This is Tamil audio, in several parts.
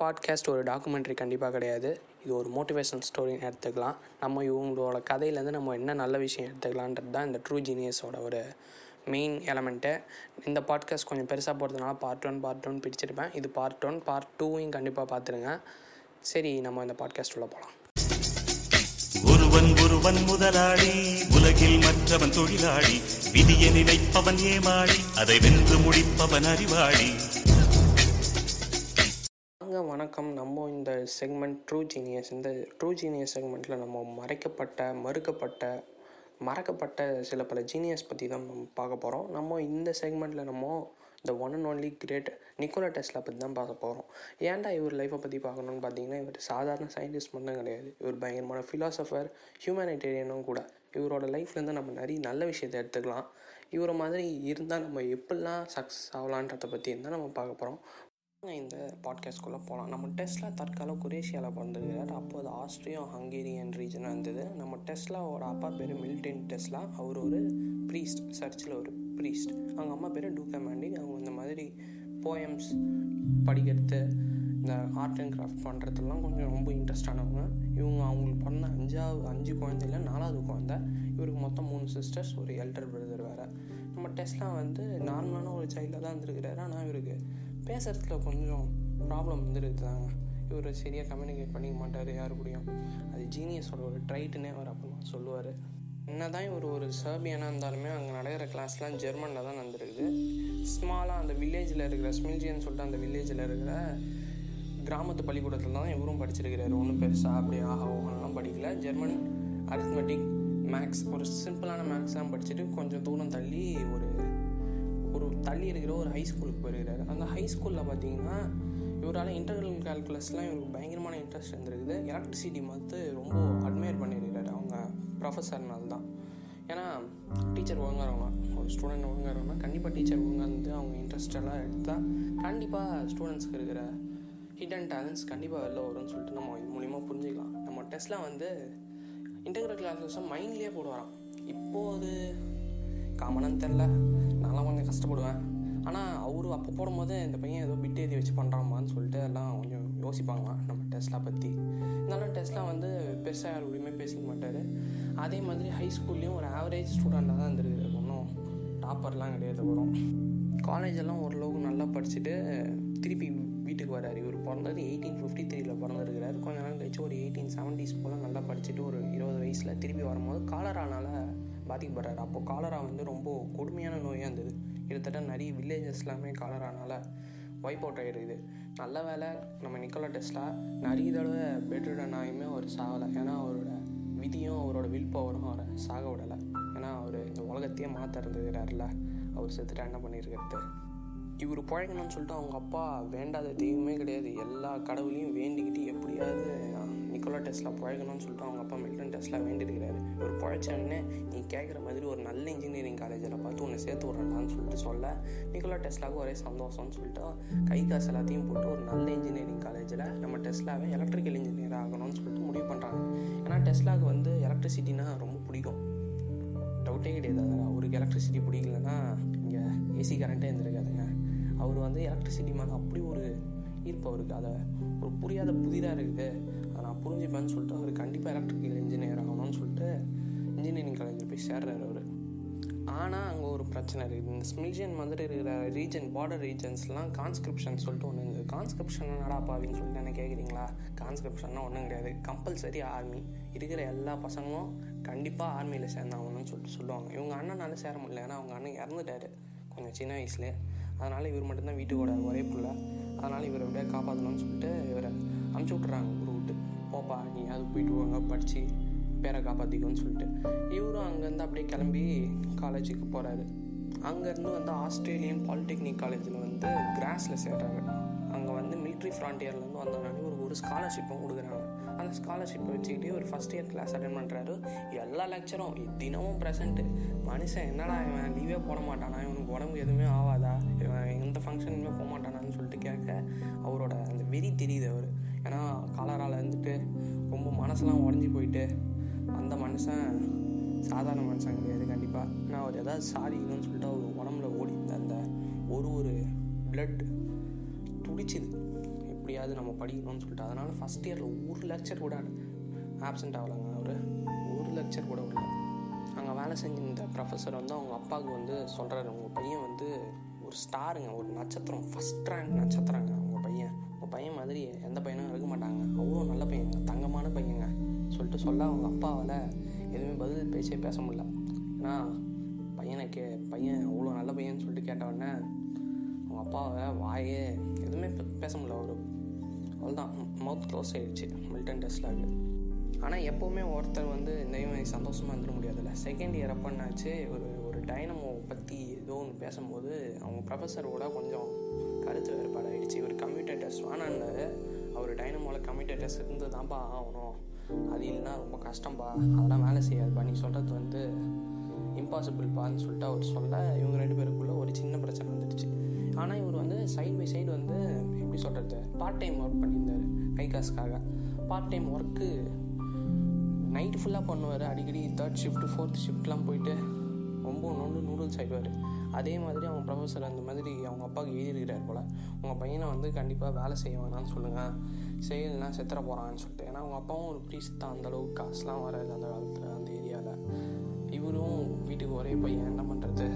பாட்காஸ்ட் ஒரு டாக்குமெண்ட்ரி கண்டிப்பாக கிடையாது. இது ஒரு மோட்டிவேஷனல் ஸ்டோரின்னு எடுத்துக்கலாம். நம்ம இவங்களோட கதையிலேருந்து நம்ம என்ன நல்ல விஷயம் எடுத்துக்கலான்றது தான் இந்த ட்ரூ ஜீனியஸோட ஒரு மெயின் எலமெண்ட்டு இந்த பாட்காஸ்ட் கொஞ்சம் பெருசாக போகிறதுனால பார்ட் ஒன் பார்ட் ஒன் பிடிச்சிருப்பேன் இது பார்ட் ஒன் பார்ட் டூவையும் கண்டிப்பாக பார்த்துருங்க. சரி நம்ம இந்த பாட்காஸ்ட் உள்ள போகலாம் ஒருவன் ஒருவன் முதலாளி உலகில் மற்றவன் தொழிலாளி விதியை நினைப்பவன் ஏமாளி அதை வென்று முடிப்பவன் அறிவாளி. வணக்கம். நம்ம இந்த செக்மெண்ட் ட்ரூ ஜீனியஸ் இந்த ட்ரூ ஜீனியஸ் செக்மெண்ட்டில் நம்ம மறைக்கப்பட்ட மறுக்கப்பட்ட மறக்கப்பட்ட சில பல ஜீனியஸ் பற்றி தான் நம்ம பார்க்க போகிறோம் நம்ம இந்த செக்மெண்ட்டில் நம்ம இந்த one and only great Nikola Tesla பற்றி தான் பார்க்க போகிறோம் ஏன்டா இவர் லைஃப்பை பற்றி பார்க்கணுன்னு பார்த்தீங்கன்னா இவர் சாதாரண சயின்டிஸ்ட் மட்டும் கிடையாது. இவர் பயங்கரமான ஃபிலாசபர் ஹியூமனிடேரியனும் கூட. இவரோட லைஃப்லேருந்து நம்ம நிறைய நல்ல விஷயத்தை எடுத்துக்கலாம். இவரை மாதிரி இருந்தால் நம்ம எப்படிலாம் சக்ஸஸ் ஆகலான்றதை பற்றி இருந்தால் நம்ம பார்க்க போகிறோம் இந்த பாட்காஸ்ட்குள்ளே போகலாம் நம்ம டெஸ்லா தற்கால குரேஷியாவில் பிறந்திருக்கிறார். அப்போது ஆஸ்ட்ரியோ ஹங்கேரியன் ரீஜனாக இருந்தது. நம்ம டெஸ்லாவோட அப்பா பேர் மில்டன் டெஸ்லா. அவர் ஒரு ப்ரீஸ்ட் சர்ச்சில் ஒரு ப்ரீஸ்ட் அவங்க அம்மா பேர் டூகா மேண்டி. அவங்க இந்த மாதிரி போயம்ஸ் படிக்கிறது இந்த ஆர்ட் அண்ட் கிராஃப்ட் பண்ணுறதுலாம் கொஞ்சம் ரொம்ப இன்ட்ரெஸ்டானவங்க இவங்க அவங்களுக்கு பிறந்த அஞ்சாவது அஞ்சு குழந்தையில நாலாவது குழந்தை. இவருக்கு மொத்தம் மூணு சிஸ்டர்ஸ் ஒரு எல்டர் பிரதர் வேறு. நம்ம டெஸ்ட்லாம் வந்து நார்மலான ஒரு சைல்டில் தான் இருந்திருக்கிறாரு. ஆனால் இவருக்கு பேசுகிறதுல கொஞ்சம் ப்ராப்ளம் வந்துருக்குதாங்க இவர் சரியாக கம்யூனிகேட் பண்ணிக்க மாட்டார் யாரு கூடயும் அது ஜீனியஸோட ஒரு ட்ரைட்டுன்னே அவர் அப்போ சொல்லுவார். என்ன தான் இவர் ஒரு சர்பியனாக இருந்தாலுமே அங்கே நடக்கிற கிளாஸ்லாம் ஜெர்மனில் தான் நடந்திருக்குது. ஸ்மாலாக அந்த வில்லேஜில் இருக்கிற ஸ்மில்ஜின்னு சொல்லிட்டு அந்த வில்லேஜில் இருக்கிற கிராமத்து பள்ளிக்கூடத்தில் தான் இவரும் படிச்சிருக்கிறாரு. ஒன்றும் பெருசாக அப்படி ஆஹா ஓஹெல்லாம் படிக்கல. ஜெர்மன் அரித்மெட்டிக் மேக்ஸ் ஒரு சிம்பிளான மேக்ஸ்லாம் படிச்சுட்டு கொஞ்சம் தூரம் தள்ளி ஒரு தள்ளி இருக்கிற ஒரு ஹை ஸ்கூலுக்கு போயிருக்கிறாரு அந்த ஹை ஸ்கூலில் பார்த்தீங்கன்னா இவரால் இன்டர்னல் கால்குலஸ்லாம் இவருக்கு பயங்கரமான இன்ட்ரெஸ்ட் இருந்திருக்குது. எலக்ட்ரிசிட்டி வந்து ரொம்ப அட்மையர் பண்ணியிருக்கிறாரு அவங்க ப்ரொஃபஸர்னால் தான் ஏன்னா டீச்சர் ஒழுங்காக ஒரு ஸ்டூடெண்ட் ஒழுங்காக கண்டிப்பாக டீச்சர் ஒழுங்காக இருந்து அவங்க இன்ட்ரெஸ்டெல்லாம் எடுத்தால் கண்டிப்பாக ஸ்டூடெண்ட்ஸ்க்கு இருக்கிற ஹிடன் டேலண்ட்ஸ் கண்டிப்பாக வெளில வரும்னு சொல்லிட்டு நம்ம இது மூலிமா புரிஞ்சுக்கலாம். நம்ம டெஸ்ட்லாம் வந்து இன்டெகிரல் கிளாஸஸும் மைண்ட்லேயே போடுவாராம். இப்போது காமனான்னு தெரில நான்லாம் கொஞ்சம் கஷ்டப்படுவேன். ஆனால் அவரு அப்போ போடும்போது இந்த பையன் ஏதோ பிட் எதி வச்சு பண்ணுறாமான்னு சொல்லிட்டு எல்லாம் கொஞ்சம் யோசிப்பாங்களாம் நம்ம டெஸ்ட்லாம் பற்றி இருந்தாலும் டெஸ்ட்லாம் வந்து பெருசாக யாருடையுமே பேசிக்க மாட்டார். அதே மாதிரி ஹை ஸ்கூல்லேயும் ஒரு ஆவரேஜ் ஸ்டூடெண்ட்டாக தான் இருந்திருக்கு ஒன்றும் டாப்பர்லாம் கிடையாது வரும் காலேஜ் எல்லாம் ஓரளவுக்கு நல்லா படிச்சுட்டு திருப்பி வீட்டுக்கு வராரு இவர் பிறந்தது எயிட்டீன் ஃபிஃப்டி த்ரீல பிறந்திருக்கிறார். கொஞ்ச நாள் கழிச்சு ஒரு எயிட்டீன் செவன்டிஸ் போல் நல்லா படிச்சுட்டு ஒரு இருபது வயசில் திருப்பி வரும்போது காலரானால் பாதிக்கப்படுறாரு. அப்போ காலரா வந்து ரொம்ப கொடுமையான நோயாக இருந்தது. கிட்டத்தட்ட நிறைய வில்லேஜஸ் எல்லாமே காலரானால வைப் அவுட் ஆகிடுது நல்ல வேலை நம்ம நிக்கோலா டெஸ்லா நிறைய தடவை பெட்ரிடன் ஆகியுமே அவர் சாகலை. ஏன்னா அவரோட விதியும் அவரோட வில் பவரும் அவரை சாக விடலை. ஏன்னா அவர் இந்த உலகத்தையே மாற்ற அவர் செத்துட்டு என்ன பண்ணியிருக்கிறது இவர் பழகணும்னு சொல்லிட்டு அவங்க அப்பா வேண்டாத தெய்வமே கிடையாது. எல்லா கடவுளையும் வேண்டிக்கிட்டு எப்படியாவது நிக்கோலா டெஸ்லா பழகணும்னு சொல்லிட்டு அவங்க அப்பா மில்டன் டெஸ்லா வேண்டியிருக்கிறாரு. இவர் பழச்சோடனே நீ கேட்குற மாதிரி ஒரு நல்ல இன்ஜினியரிங் காலேஜில் பார்த்து உன்னை சேர்த்து விட்றான்னு சொல்லிட்டு சொல்ல நிக்கோலா டெஸ்லாவுக்கு ஒரே சந்தோஷம்னு சொல்லிட்டு கை காசு எல்லாத்தையும் போட்டு ஒரு நல்ல இன்ஜினியரிங் காலேஜில் நம்ம டெஸ்லாவை எலக்ட்ரிக்கல் இன்ஜினியர் ஆகணும்னு சொல்லிட்டு முடிவு பண்ணுறாங்க ஏன்னா டெஸ்லாவுக்கு வந்து எலக்ட்ரிசிட்டினா ரொம்ப பிடிக்கும். டவுட்டே கிடையாது. அவருக்கு எலக்ட்ரிசிட்டி பிடிக்கலன்னா இங்கே ஏசி கரண்ட்டே இருந்திருக்காதுங்க. அவர் வந்து எலக்ட்ரிசிட்டி மேலே அப்படி ஒரு ஈர்ப்பு அவருக்கு. அதை ஒரு புரியாத புதிராக இருக்குது. புரிஞ்சுப்பேன்னு சொல்லிட்டு அவர் கண்டிப்பாக எலக்ட்ரிக்கல் இன்ஜினியர் ஆகணும்னு சொல்லிட்டு இன்ஜினியரிங் காலேஜில் போய் சேர்றாரு அவர். ஆனால் அங்கே ஒரு பிரச்சனை இருக்குது இந்த ஸ்மில்ஜியன் மாதிரி இருக்கிற ரீஜன் பார்டர் ரீஜன்ஸ்லாம் கான்ஸ்கிரிப்ஷன் சொல்லிட்டு ஒன்று இருக்குது கான்ஸ்கிரிப்ஷன் என்னடா பாவின்னு சொல்லிட்டு என்ன கேட்குறீங்களா கான்ஸ்கிரிப்ஷன்னா ஒன்றும் கிடையாது. கம்பல்சரி ஆர்மி இருக்கிற எல்லா பசங்களும் கண்டிப்பாக ஆர்மியில் சேர்ந்தாங்கன்னு சொல்லிட்டு சொல்லுவாங்க. இவங்க அண்ணனால சேர முடியல. ஏன்னா அவங்க அண்ணன் இறந்துட்டாரு. கொஞ்சம் சின்ன வயசுலேயே. அதனால் இவர் மட்டும்தான் வீட்டுக்கோட ஒரே பிள்ளை. அதனால் இவரை எப்படியா காப்பாற்றணும்னு சொல்லிட்டு இவரை அமுச்சு விட்றாங்க குரு விட்டு போப்பா நீ அது போயிட்டு வாங்க படித்து பேரை காப்பாற்றிக்கோன்னு சொல்லிட்டு. இவரும் அங்கேருந்து அப்படியே கிளம்பி காலேஜுக்கு போகிறாரு அங்கேருந்து வந்து ஆஸ்திரேலியன் பாலிடெக்னிக் காலேஜில் வந்து கிராஸில் சேர்றாரு. அங்கே வந்து மிலிட்ரி ஃப்ராண்டியர்லேருந்து வந்தோடனே ஒரு ஒரு ஸ்காலர்ஷிப்பும் கொடுக்குறாங்க. அந்த ஸ்காலர்ஷிப்பை வச்சுக்கிட்டு ஒரு ஃபஸ்ட் இயர் கிளாஸ் அட்டன் பண்ணுறாரு எல்லா லெக்சரும் தினமும் ப்ரெசென்ட்டு மனுஷன் என்னடா இவன் லீவே போட மாட்டானா? இவனுக்கு உடம்பு எதுவுமே ஆகாதா? இவன் எந்த ஃபங்க்ஷனுமே போக மாட்டானான்னு சொல்லிட்டு கேட்க அவரோட அந்த வெறி தெரியுது அவர். ஏன்னா காலரால் இருந்துட்டு ரொம்ப மனசெல்லாம் உடஞ்சி போயிட்டு அந்த மனுஷன் சாதாரண மனுஷன் கிடையாது கண்டிப்பாக நான் அவர் எதாவது சாதிக்கணும்னு சொல்லிட்டு அவர் உடம்புல ஓடி இருந்த அந்த ஒரு ஒரு பிளட் துடிச்சிது. எப்படியாவது நம்ம படிக்கணும்னு சொல்லிட்டு. அதனால் ஃபஸ்ட் இயரில் ஒரு லெக்சர் கூட ஆப்சண்ட் ஆகலைங்க அவர். ஒரு லெக்சர் கூட விடல. அங்கே வேலை செஞ்சிருந்த ப்ரொஃபஸர் வந்து அவங்க அப்பாவுக்கு வந்து சொல்கிறாரு உங்கள் பையன் வந்து ஒரு ஸ்டாருங்க ஒரு நட்சத்திரம் ஃபஸ்ட் ரேங்க் நட்சத்திரங்க அவங்க. பையன் உங்கள் பையன் மாதிரி எந்த பையனும் இருக்க மாட்டாங்க. அவ்வளோ நல்ல பையங்க தங்கமான பையங்க. சொல்லிட்டு சொல்ல அவங்க அப்பாவால் எதுவுமே பதில் பேச்சே பேச முடியல. ஏன்னா பையனை கே பையன் அவ்வளோ நல்ல பையன் சொல்லிட்டு கேட்ட உடனே அவங்க அப்பாவை வாயே எதுவுமே பேச முடியல ஒரு அவ்வளோதான் மவுத் க்ளோஸ் ஆகிடுச்சு மில்டன் டெஸ்லாக்கு ஆனால் எப்போவுமே ஒருத்தர் வந்து இந்த சந்தோஷமாக இருந்துட முடியாதுல்ல. செகண்ட் இயர் அப்போ என்னாச்சு ஒரு ஒரு டைனமோ பற்றி ஏதோ ஒன்று பேசும்போது அவங்க ப்ரொஃபஸரோட கொஞ்சம் கருத்து வேறுபாடாயிடுச்சு. இவர் கம்ப்யூட்டர் டெஸ்ட் வேணான்னாரு அவர் டைனமோவில் கம்ப்யூட்டர் டெஸ்ட் இருந்து தான்ப்பா ஆகணும். அது இல்லைன்னா ரொம்ப கஷ்டம்பா. அதெல்லாம் வேலை செய்யாதுப்பா. நீ சொல்கிறது வந்து இம்பாசிபிள்பான்னு சொல்லிட்டு அவர் சொல்ல இவங்க ரெண்டு பேருக்குள்ளே ஒரு சின்ன பிரச்சனை வந்துடுச்சு. ஆனால் இவர் வந்து சைடு பை சைடு வந்து எப்படி சொல்கிறது பார்ட் டைம் ஒர்க் பண்ணியிருந்தார் கை காசுக்காக. பார்ட் டைம் ஒர்க்கு நைட்டு ஃபுல்லாக பண்ணுவார். அடிக்கடி தேர்ட் ஷிஃப்ட் ஃபோர்த் ஷிஃப்ட்லாம் போயிட்டு ரொம்ப நொண்டு நூடுல்ஸ் ஆகிடுவார் அதே மாதிரி அவங்க ப்ரொஃபஸர் அந்த மாதிரி அவங்க அப்பாவுக்கு எழுதியிருக்கிறார் போல் உங்கள் பையனை வந்து கண்டிப்பாக வேலை செய்ய வேணாம்னு சொல்லுங்கள் செயல்னா செத்துற போகிறான்னு சொல்லிட்டு. ஏன்னா அவங்க அப்பாவும் ஒரு ப்ரீஸ்ட் தான் அந்தளவுக்கு காசுலாம் வராது அந்த காலத்தில் அந்த ஏரியாவில் இவரும் வீட்டுக்கு ஒரே பையன் என்ன பண்ணுறது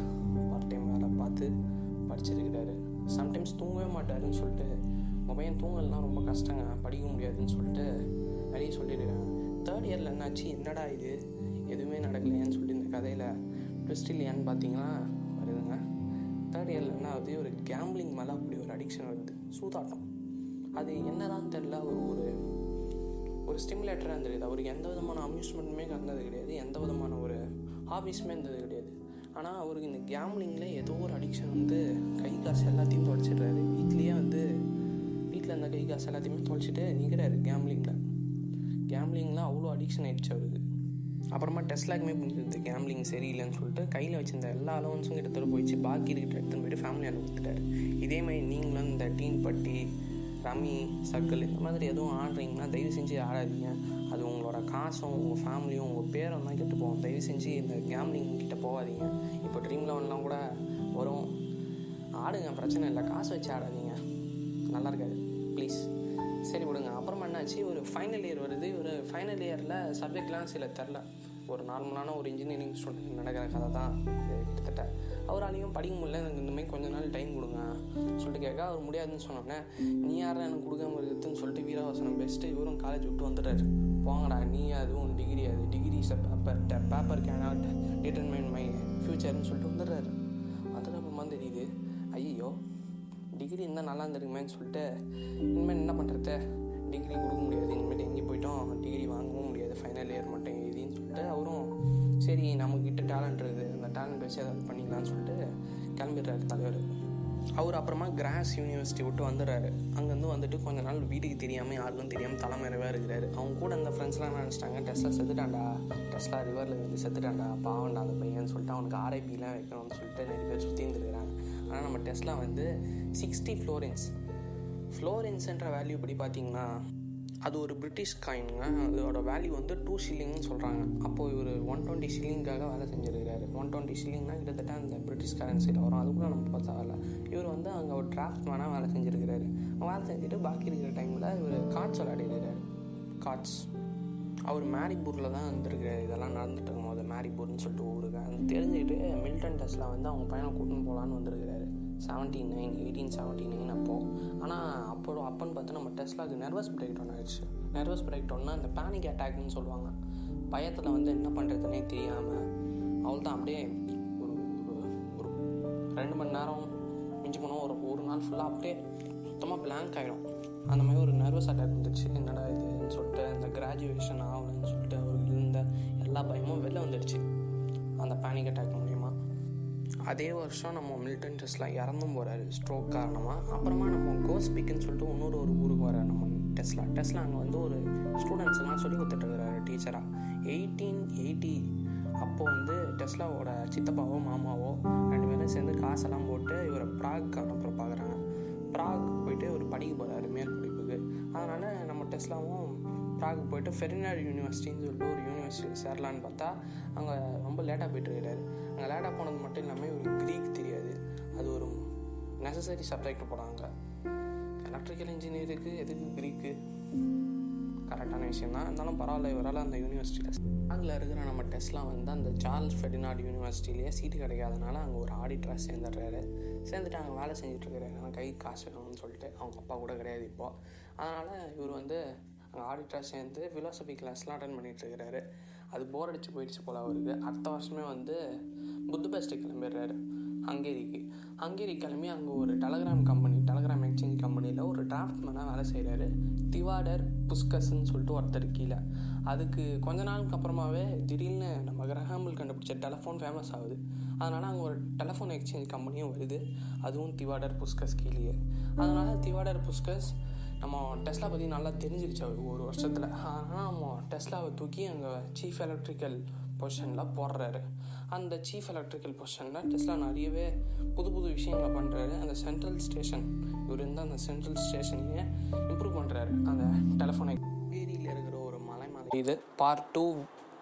பார்ட் டைம் வேலை பார்த்து படிச்சிருக்கிறாரு. சம்டைம்ஸ் தூங்கவே மாட்டாருன்னு சொல்லிட்டு உங்கள் பையன் தூங்கலாம் ரொம்ப கஷ்டங்க படிக்க முடியாதுன்னு சொல்லிட்டு நிறைய சொல்லியிருக்காங்க தேர்ட் இயரில் என்னாச்சு? என்னடா இது? எதுவுமே நடக்கலையேன்னு சொல்லிட்டு இந்த கதையில் பெஸ்டிலியான்னு இல்லையான்னு பார்த்தீங்கன்னா வருதுங்க. தேர்ட் இயரில் என்ன ஆகுது ஒரு கேம்பிளிங் மேலே அப்படி ஒரு அடிக்ஷன் வருது. சூதாட்டம். அது என்னதான் தெரில ஒரு ஒரு ஒரு ஸ்டிமுலேட்டராக இருந்தது. அவருக்கு எந்த விதமான அம்யூஸ்மெண்ட்டுமே கலந்தது கிடையாது. எந்த விதமான ஒரு ஹாபீஸுமே இருந்தது கிடையாது. ஆனால் அவருக்கு இந்த கேம்லிங்கில் ஏதோ ஒரு அடிக்ஷன் வந்து கை காசு எல்லாத்தையும் தொலைச்சிடுறாரு. வீட்லேயே வந்து வீட்டில் இருந்த கை காசு எல்லாத்தையுமே தொலைச்சிட்டு நிற்கிறாரு கேம்லிங்கில் கேம்லிங்லாம் அவ்வளோ அடிக்ஷன் ஆகிடுச்சு அவருக்கு. அப்புறமா டெஸ்லாக்குமே புரிஞ்சுது. கேம்லிங் சரியில்லைன்னு சொல்லிட்டு கையில் வச்சிருந்த எல்லா அலவன்ஸும் கிட்டத்தட்ட போயிடுச்சு. பாக்கி இருக்கிற எடுத்துன்னு போயிட்டு ஃபேமிலியால் கொடுத்துட்டாரு. இதே மாதிரி நீங்களும் இந்த டீன் பட்டி ரம்மி சர்க்கிள் இந்த மாதிரி எதுவும் ஆடுறீங்கன்னா தயவு செஞ்சு ஆடாதீங்க. அது உங்களோட காசும் உங்கள் ஃபேமிலியும் உங்கள் பேரும் தான் கெட்டு போகும். தயவு செஞ்சு இந்த கேம்லிங் கிட்டே போகாதீங்க. இப்போ ட்ரீம் லெவன்லாம் கூட வரும். ஆடுங்க பிரச்சனை இல்லை. காசு வச்சு ஆடாதீங்க. நல்லா இருக்காது ப்ளீஸ் சரி விடுங்க. அப்புறமா என்னாச்சு? ஒரு ஃபைனல் இயர் வருது. ஒரு ஃபைனல் இயரில் சப்ஜெக்ட்லாம் சில தெரில. ஒரு நார்மலான ஒரு இன்ஜினியரிங் ஸ்டூடெண்ட் நடக்கிற கதை தான். கிட்டத்தட்ட. அவராலையும் படிக்க முடியல. எனக்கு இந்தமாதிரி கொஞ்ச நாள் டைம் கொடுங்க சொல்லிட்டு கேட்க அவர் முடியாதுன்னு சொன்னோன்னே நீ யாரா எனக்கு கொடுக்காம இருக்குதுன்னு சொல்லிட்டு வீரவாசனம் பெஸ்ட்டு இவரும் காலேஜ் விட்டு வந்துடுறாரு போங்கடா. நீ அதுவும் டிகிரி அது. Degree is paper paper can not determine my ஃப்யூச்சர்னு சொல்லிட்டு வந்துடுறாரு. அதுக்கப்புறமா தெரியுது ஐயோ டிகிரி இருந்தால் நல்லா இருந்திருக்குமேன்னு சொல்லிட்டு இனிமேல் என்ன பண்ணுறது டிகிரி கொடுக்க முடியாது. இனிமேல் எங்கே போயிட்டோம். டிகிரி வாங்கவும் முடியாது. ஃபைனல் இயர் மட்டும் எழுதின்னு சொல்லிட்டு அவரும் சரி நம்மக்கிட்ட டேலண்ட் இருக்குது. அந்த டேலண்ட் வச்சு அதை பண்ணிக்கலாம்னு சொல்லிட்டு கிளம்பிடுறாரு தலைவர். அவர் அப்புறமா கிராஸ் யூனிவர்சிட்டி விட்டு வந்துடுறாரு. அங்கேருந்து வந்துட்டு கொஞ்ச நாள் வீட்டுக்கு தெரியாமல் யாருக்கும் தெரியாமல் தலைமறைவாக இருக்கிறாரு. அவங்க கூட அந்த ஃப்ரெண்ட்ஸ்லாம் நினச்சிட்டாங்க? டெஸ்லா செத்துட்டான்டா. டெஸ்லா ரிவரில் வந்து செத்துட்டான்டா. பாவண்டா அந்த பையன் சொல்லிட்டு அவனுக்கு ஆர்ஐபிலாம் வைக்கணும்னு சொல்லிட்டு நிறைய பேர் சுற்றி இருந்துருக்கிறாங்க. ஆனால் நம்ம டெஸ்லா வந்து சிக்ஸ்டி ஃப்ளோரின்ஸ் ஃப்ளோரின்ஸ்ன்ற வேல்யூ இப்படி பார்த்தீங்கன்னா அது ஒரு பிரிட்டிஷ் காயினுங்க அதோட வேல்யூ வந்து டூ ஷில்லிங்னு சொல்கிறாங்க அப்போது இவர் ஒன் டுவெண்ட்டி ஷில்லிங்காக வேலை செஞ்சுருக்காரு ஒன் டுவெண்ட்டி ஷில்லிங்னா கிட்டத்தட்ட அந்த பிரிட்டிஷ் கரன்சியில் வரும். அது கூட நம்ம பார்த்தா வரல இவர் வந்து அங்கே ஒரு டிராஃப்ட்மேனாக வேலை செஞ்சுருக்கிறாரு. வேலை செஞ்சுட்டு பாக்கி இருக்கிற டைமில் இவர் கார்ட்ஸ் விளையாடிருக்காரு கார்ட்ஸ் அவர் மேரிபூரில் தான் இருந்திருக்காரு இதெல்லாம் நடந்துட்டு இருக்கும்போது மேரிபூர்னு சொல்லிட்டு ஊருக்கு. அது தெரிஞ்சுக்கிட்டு மில்டன் டெஸ்ட்டில் வந்து அவங்க பையனை கூட்டின்னு போகலான்னு வந்திருக்கிறாரு. Seventy nine eighteen seventy nine அப்போது ஆனால் அப்போ அப்போன்னு பார்த்து நம்ம டெஸ்ட்லாக்கு நர்வஸ் பிரேக் டவுன் ஆயிடுச்சு. நர்வஸ் பிரேக் டவுன்னா இந்த பேனிக் அட்டாக்னு சொல்லுவாங்க. பயத்தில் வந்து என்ன பண்ணுறதுனே தெரியாமல் அவள் தான் அப்படியே ஒரு ஒரு ரெண்டு மணி நேரம் மிஞ்சி போனோம் ஒரு ஒரு நாள் ஃபுல்லாக அப்படியே சுத்தமாக பிளாங்க் ஆகிடும் அந்த மாதிரி ஒரு நர்வஸ் அட்டாக் வந்துடுச்சு என்னடா இதுன்னு சொல்லிட்டு இந்த கிராஜுவேஷன் ஆகலன்னு சொல்லிட்டு அவருக்கு இருந்த எல்லா பயமும் வெளில வந்துடுச்சு. அந்த பேனிக் அட்டாக் மூலியமாக அதே வருஷம் நம்ம மில்டன் டெஸ்ட்லாம் இறந்தும் போகிறாரு ஸ்ட்ரோக் காரணமாக அப்புறமா நம்ம கோஸ்பிக்குன்னு சொல்லிட்டு இன்னொரு ஒரு ஊருக்கு வர நம்ம டெஸ்லா டெஸ்லா அங்கே வந்து ஒரு ஸ்டூடெண்ட்ஸ்லாம் சொல்லி கொடுத்துட்ருக்கிறாரு டீச்சராக எயிட்டீன் எயிட்டி அப்போது வந்து டெஸ்லாவோட சித்தப்பாவோ மாமாவோ ரெண்டு பேரும் சேர்ந்து காசெல்லாம் போட்டு இவரை ப்ராக் அனுப்புற பார்க்குறாங்க. ப்ராக் போயிட்டு ஒரு படிக்க போகிறாரு மேற்படிப்புக்கு அதனால் நம்ம டெஸ்லாவும் ப்ராக் போயிட்டு ஃபெரினார் யூனிவர்சிட்டின்னு சொல்லிட்டு ஒரு யூனிவர்சிட்டி சேரலான்னு பார்த்தா அங்கே ரொம்ப லேட்டாக போயிட்டு அங்கே லேட்டாக போனது மட்டும் இல்லாமல் இவருக்கு க்ரீக் தெரியாது. அது ஒரு நெசசரி சப்ஜெக்ட் போனாங்க எலக்ட்ரிக்கல் இன்ஜினியருக்கு எதுக்கு க்ரீக்கு கரெக்டான விஷயம் தான். இருந்தாலும் பரவாயில்ல இவரால் அந்த யூனிவர்சிட்டியில் அங்கே இருக்கிற நம்ம டெஸ்ட்லாம் வந்து அந்த சார்ல்ஸ் ஃபெடினாட் யூனிவர்சிட்டிலேயே சீட்டு கிடைக்காதனால அங்கே ஒரு ஆடிட்டராக சேர்ந்துடுறாரு. சேர்ந்துட்டு அங்கே வேலை செஞ்சுட்ருக்கிறாரு ஆனால் கை காசு வேணும்னு சொல்லிட்டு. அவங்க அப்பா கூட கிடையாது இப்போது அதனால் இவர் வந்து ஆடிட்டராக சேர்ந்து ஃபிலாசபி கிளாஸ்லாம் அட்டன் பண்ணிகிட்ருக்கிறாரு அது போர் அடித்து போயிடுச்சு போல் அவருக்கு அடுத்த வருஷமே வந்து புத்துபெஸ்ட்டு கிளம்பிடுறாரு. ஹங்கேரிக்கு. ஹங்கேரி கிளம்பி அங்கே ஒரு டெலகிராம் கம்பெனி டெலகிராம் எக்ஸ்சேஞ்ச் கம்பெனியில் ஒரு டிராஃப்ட்மேனாக வேலை செய்கிறாரு திவாடர் புஸ்கஸ்ன்னு சொல்லிட்டு ஒருத்தர் கீழே. அதுக்கு கொஞ்ச நாளுக்கு அப்புறமாவே திடீர்னு நம்ம கிரஹாம்பிள் கண்டுபிடிச்ச டெலஃபோன் ஃபேமஸ் ஆகுது. அதனால் அங்கே ஒரு டெலஃபோன் எக்ஸ்சேஞ்ச் கம்பெனியும் வருது. அதுவும் திவாடர் புஸ்கஸ் கீழேயே. அதனால் திவாடர் புஸ்கஸ் நம்ம டெஸ்லா பற்றி நல்லா தெரிஞ்சிருச்சு அவர் ஒரு வருஷத்தில். ஆனால் நம்ம டெஸ்லாவை தூக்கி அங்கே சீஃப் எலக்ட்ரிக்கல் பொசிஷனில் போடுறாரு. அந்த சீஃப் எலக்ட்ரிக்கல் பொசிஷனில் டெஸ்லா நிறையவே புது புது விஷயங்களை பண்ணுறாரு அந்த சென்ட்ரல் ஸ்டேஷன் இவர் இருந்தால் அந்த சென்ட்ரல் ஸ்டேஷனையே இம்ப்ரூவ் பண்ணுறாரு அந்த டெலஃபோனை ஏரியில் இருக்கிற ஒரு மலை மலை இது பார்ட் டூ